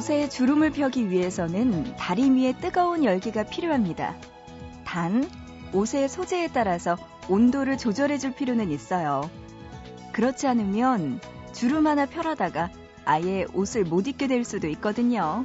옷에 주름을 펴기 위해서는 다리미에 뜨거운 열기가 필요합니다. 단, 옷의 소재에 따라서 온도를 조절해 줄 필요는 있어요. 그렇지 않으면 주름 하나 펴라다가 아예 옷을 못 입게 될 수도 있거든요.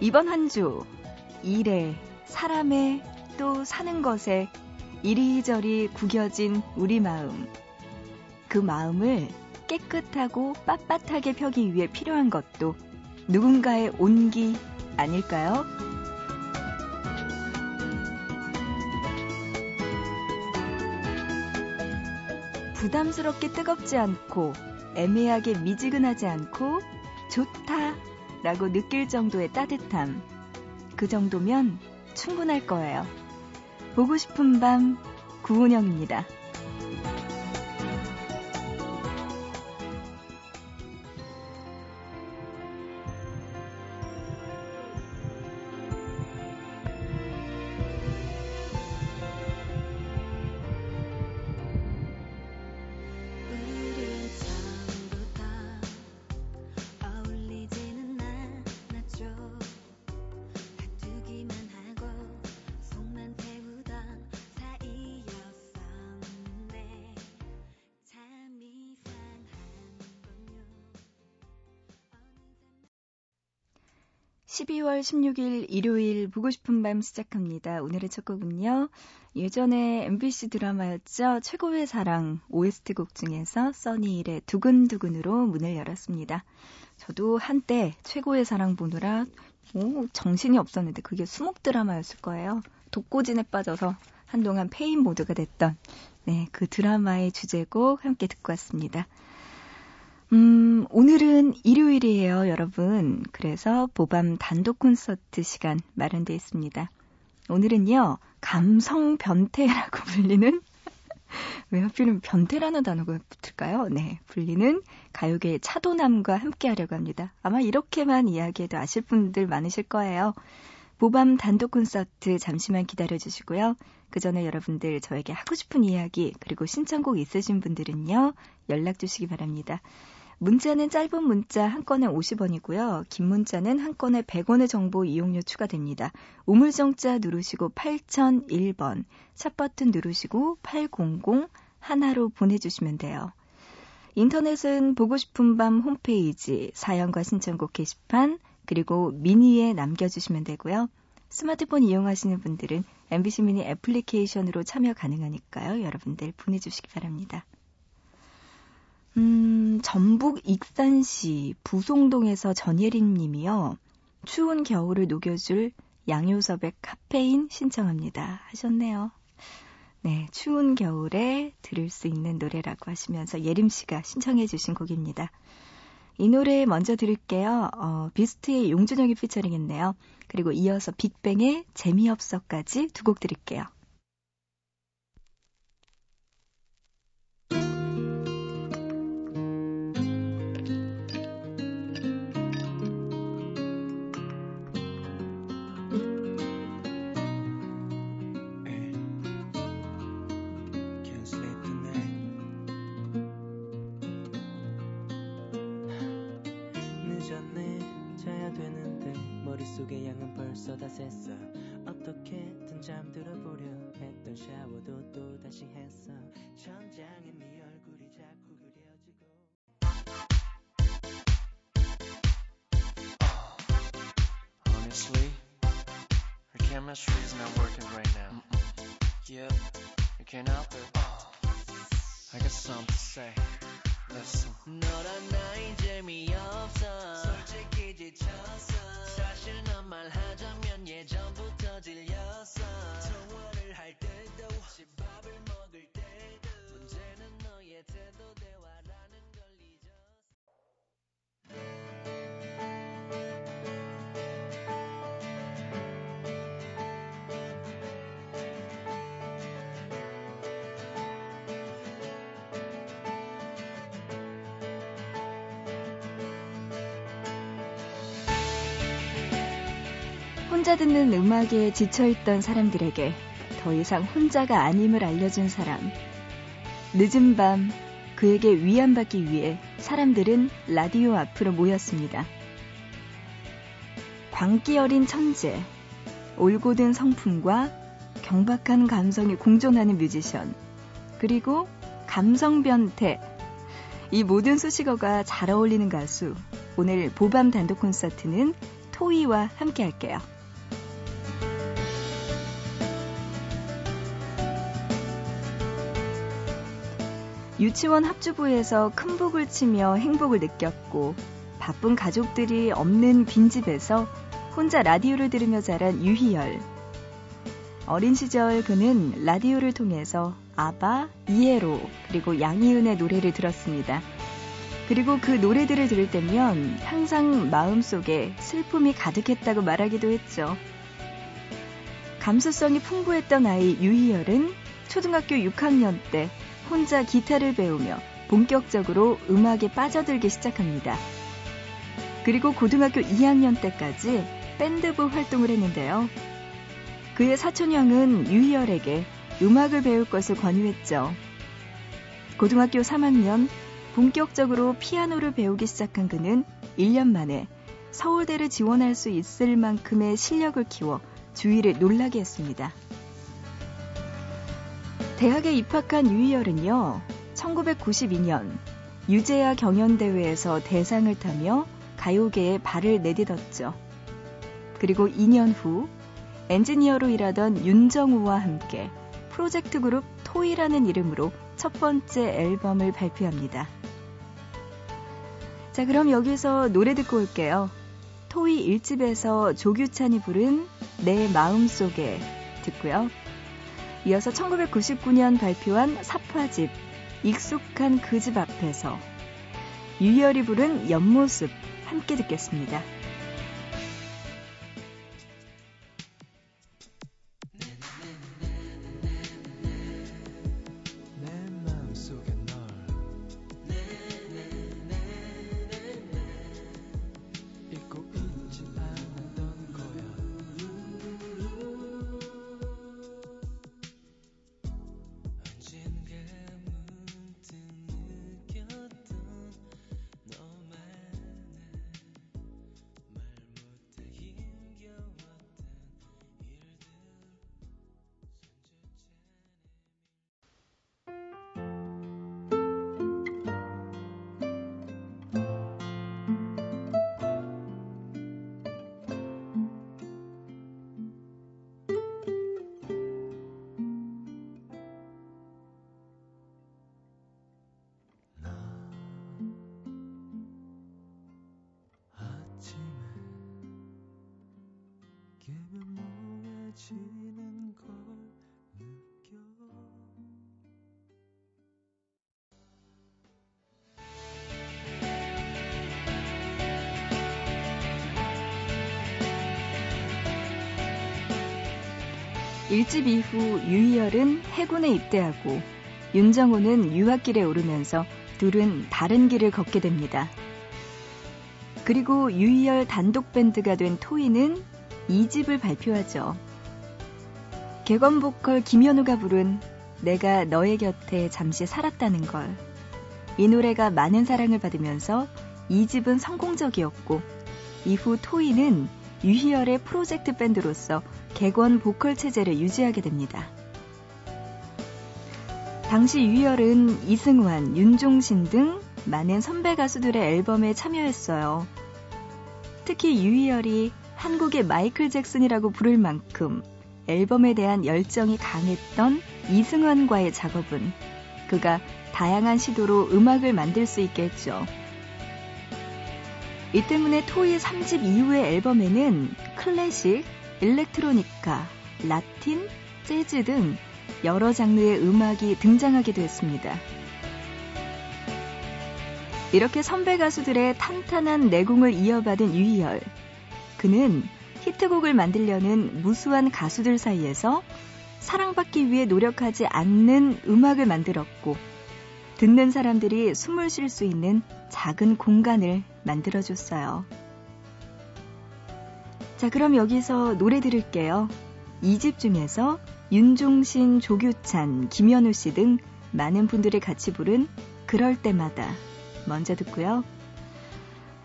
이번 한 주, 일에, 사람에, 또 사는 것에 이리저리 구겨진 우리 마음. 그 마음을 깨끗하고 빳빳하게 펴기 위해 필요한 것도 누군가의 온기 아닐까요? 부담스럽게 뜨겁지 않고 애매하게 미지근하지 않고 좋다 라고 느낄 정도의 따뜻함. 그 정도면 충분할 거예요. 보고 싶은 밤 구은영입니다. 12월 16일 일요일 보고 싶은 밤 시작합니다. 오늘의 첫 곡은요. 예전에 MBC 드라마였죠. 최고의 사랑 OST 곡 중에서 써니일의 두근두근으로 문을 열었습니다. 저도 한때 최고의 사랑 보느라 오, 정신이 없었는데 그게 수목 드라마였을 거예요. 독고진에 빠져서 한동안 폐인 모드가 됐던 네, 그 드라마의 주제곡 함께 듣고 왔습니다. 음, 오늘은 일요일이에요, 여러분. 그래서 보밤 단독 콘서트 시간 마련되어 있습니다. 오늘은요, 감성 변태라고 불리는, 왜 하필은 변태라는 단어가 붙을까요? 네, 불리는 가요계의 차도남과 함께 하려고 합니다. 아마 이렇게만 이야기해도 아실 분들 많으실 거예요. 보밤 단독 콘서트 잠시만 기다려 주시고요. 그 전에 여러분들 저에게 하고 싶은 이야기, 그리고 신청곡 있으신 분들은요, 연락 주시기 바랍니다. 문자는 짧은 문자 한 건에 50원이고요. 긴 문자는 한 건에 100원의 정보 이용료 추가됩니다. 우물정자 누르시고 8001번, 샵버튼 누르시고 800 하나로 보내주시면 돼요. 인터넷은 보고 싶은 밤 홈페이지, 사연과 신청곡 게시판, 그리고 미니에 남겨주시면 되고요. 스마트폰 이용하시는 분들은 MBC 미니 애플리케이션으로 참여 가능하니까요. 여러분들 보내주시기 바랍니다. 음, 전북 익산시 부송동에서 전예린 님이요. 추운 겨울을 녹여줄 양효섭의 카페인 신청합니다. 하셨네요. 네, 추운 겨울에 들을 수 있는 노래라고 하시면서 예림 씨가 신청해 주신 곡입니다. 이 노래 먼저 들을게요. 어, 비스트의 용준혁이 피처링했네요. 그리고 이어서 빅뱅의 재미없어까지 두 곡 들을게요. 머릿속의 양은 벌써 다 샜어 어떻게든 잠들어 보려 했던 샤워도 또 다시 했어 천장에 네 얼굴이 자꾸 그려지고 Honestly, her chemistry is not working right now. Yep, you can't help it. I got something to say. Listen. 너란 나인 재미없어. 솔직히 지쳤어. 사실 넌 말하자면 예전부터 질렸어. 혼자 듣는 음악에 지쳐있던 사람들에게 더 이상 혼자가 아님을 알려준 사람. 늦은 밤 그에게 위안받기 위해 사람들은 라디오 앞으로 모였습니다. 광기 어린 천재, 올곧은 성품과 경박한 감성이 공존하는 뮤지션, 그리고 감성 변태. 이 모든 수식어가 잘 어울리는 가수. 오늘 보밤 단독 콘서트는 토이와 함께 할게요. 유치원 합주부에서 큰 복을 치며 행복을 느꼈고 바쁜 가족들이 없는 빈집에서 혼자 라디오를 들으며 자란 유희열. 어린 시절 그는 라디오를 통해서 아바, 이에로, 그리고 양희은의 노래를 들었습니다. 그리고 그 노래들을 들을 때면 항상 마음속에 슬픔이 가득했다고 말하기도 했죠. 감수성이 풍부했던 아이 유희열은 초등학교 6학년 때 혼자 기타를 배우며 본격적으로 음악에 빠져들기 시작합니다. 그리고 고등학교 2학년 때까지 밴드부 활동을 했는데요. 그의 사촌 형은 유희열에게 음악을 배울 것을 권유했죠. 고등학교 3학년 본격적으로 피아노를 배우기 시작한 그는 1년 만에 서울대를 지원할 수 있을 만큼의 실력을 키워 주위를 놀라게 했습니다. 대학에 입학한 유희열은요, 1992년 유재하 경연대회에서 대상을 타며 가요계에 발을 내딛었죠. 그리고 2년 후 엔지니어로 일하던 윤정우와 함께 프로젝트 그룹 토이라는 이름으로 첫 번째 앨범을 발표합니다. 자, 그럼 여기서 노래 듣고 올게요. 토이 1집에서 조규찬이 부른 내 마음속에 듣고요. 이어서 1999년 발표한 사파집 익숙한 그 집 앞에서 유열이 부른 옆모습 함께 듣겠습니다. 일집 이후 유희열은 해군에 입대하고 윤정호는 유학길에 오르면서 둘은 다른 길을 걷게 됩니다. 그리고 유희열 단독 밴드가 된 토이는 2집을 발표하죠. 개건 보컬 김현우가 부른 내가 너의 곁에 잠시 살았다는 걸. 이 노래가 많은 사랑을 받으면서 2집은 성공적이었고 이후 토이는 유희열의 프로젝트 밴드로서 객원 보컬 체제를 유지하게 됩니다. 당시 유희열은 이승환, 윤종신 등 많은 선배 가수들의 앨범에 참여했어요. 특히 유희열이 한국의 마이클 잭슨이라고 부를 만큼 앨범에 대한 열정이 강했던 이승환과의 작업은 그가 다양한 시도로 음악을 만들 수 있게 했죠. 이 때문에 토이 3집 이후의 앨범에는 클래식, 일렉트로니카, 라틴, 재즈 등 여러 장르의 음악이 등장하기도 했습니다. 이렇게 선배 가수들의 탄탄한 내공을 이어받은 유희열. 그는 히트곡을 만들려는 무수한 가수들 사이에서 사랑받기 위해 노력하지 않는 음악을 만들었고, 듣는 사람들이 숨을 쉴 수 있는 작은 공간을 만들어줬어요. 자, 그럼 여기서 노래 들을게요. 이집 중에서 윤종신, 조규찬, 김현우 씨 등 많은 분들이 같이 부른 그럴 때마다 먼저 듣고요.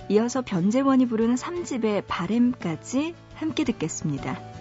이어서 변재원이 부르는 3집의 바램까지 함께 듣겠습니다.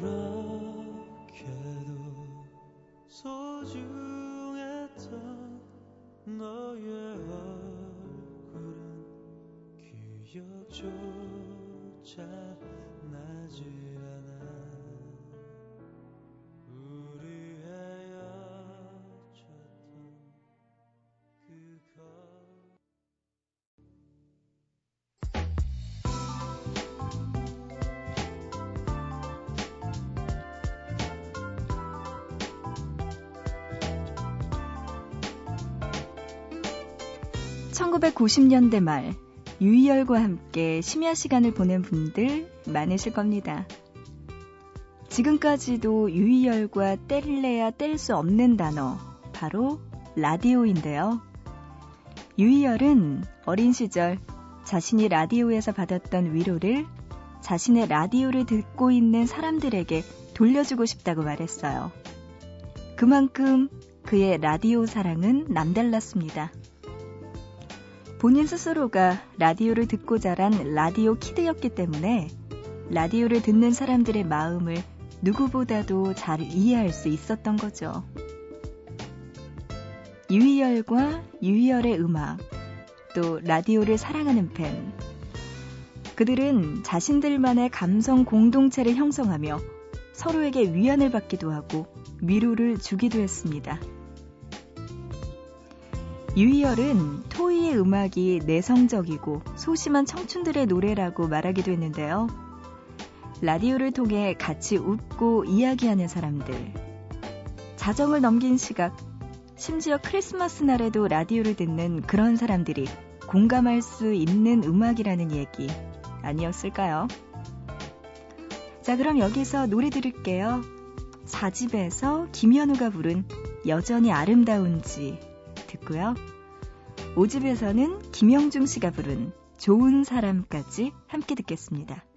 기 1990년대 말 유희열과 함께 심야 시간을 보낸 분들 많으실 겁니다. 지금까지도 유희열과 뗄래야 뗄 수 없는 단어, 바로 라디오인데요. 유희열은 어린 시절 자신이 라디오에서 받았던 위로를 자신의 라디오를 듣고 있는 사람들에게 돌려주고 싶다고 말했어요. 그만큼 그의 라디오 사랑은 남달랐습니다. 본인 스스로가 라디오를 듣고 자란 라디오 kid였기 때문에 라디오를 듣는 사람들의 마음을 누구보다도 잘 이해할 수 있었던 거죠. 유희열과 유희열의 음악, 또 라디오를 사랑하는 팬. 그들은 자신들만의 감성 공동체를 형성하며 서로에게 위안을 받기도 하고 위로를 주기도 했습니다. 유희열은 토이의 음악이 내성적이고 소심한 청춘들의 노래라고 말하기도 했는데요. 라디오를 통해 같이 웃고 이야기하는 사람들. 자정을 넘긴 시각, 심지어 크리스마스 날에도 라디오를 듣는 그런 사람들이 공감할 수 있는 음악이라는 얘기 아니었을까요? 자, 그럼 여기서 노래 들을게요. 4집에서 김현우가 부른 여전히 아름다운지 듣고요. 5집에서는 김영중 씨가 부른 좋은 사람까지 함께 듣겠습니다.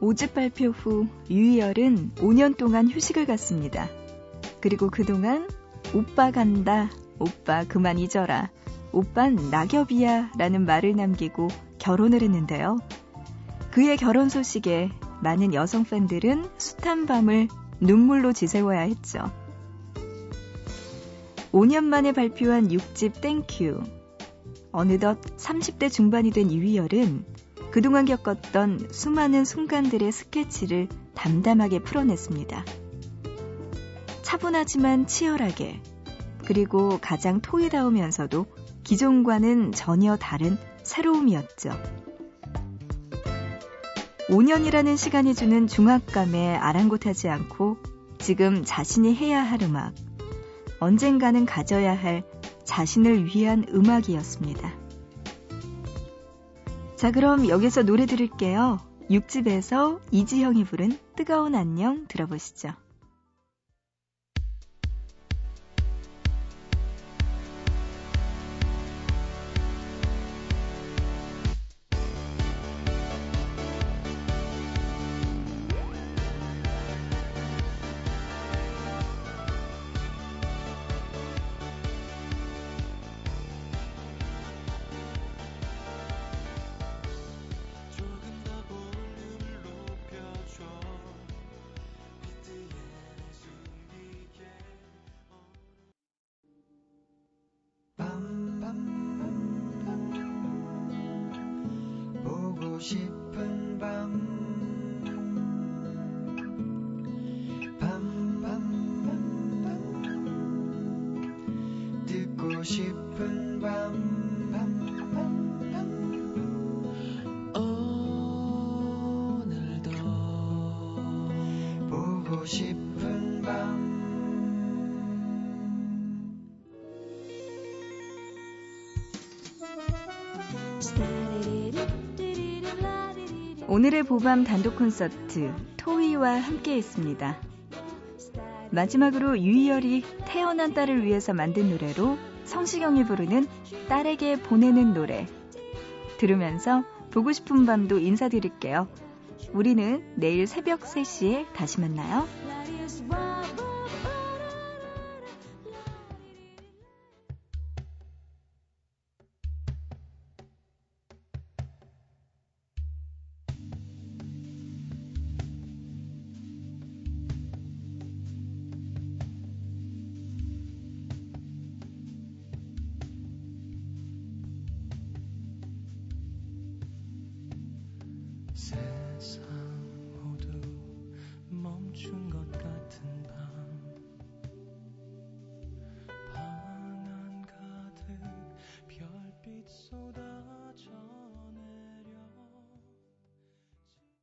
5집 발표 후 유희열은 5년 동안 휴식을 갖습니다. 그리고 그동안 오빠 간다, 오빠 그만 잊어라, 오빤 낙엽이야 라는 말을 남기고 결혼을 했는데요. 그의 결혼 소식에 많은 여성 팬들은 숱한 밤을 눈물로 지새워야 했죠. 5년 만에 발표한 6집 Thank You. 어느덧 30대 중반이 된 유희열은 그동안 겪었던 수많은 순간들의 스케치를 담담하게 풀어냈습니다. 차분하지만 치열하게 그리고 가장 토이다우면서도 기존과는 전혀 다른 새로움이었죠. 5년이라는 시간이 주는 중압감에 아랑곳하지 않고 지금 자신이 해야 할 음악, 언젠가는 가져야 할 자신을 위한 음악이었습니다. 자, 그럼 여기서 노래 들을게요. 6집에서 이지형이 부른 뜨거운 안녕 들어보시죠. 싶 오늘의 보밤 단독 콘서트 토이와 함께 했습니다. 마지막으로 유희열이 태어난 딸을 위해서 만든 노래로 성시경이 부르는 딸에게 보내는 노래 들으면서 보고 싶은 밤도 인사드릴게요. 우리는 내일 새벽 3시에 다시 만나요.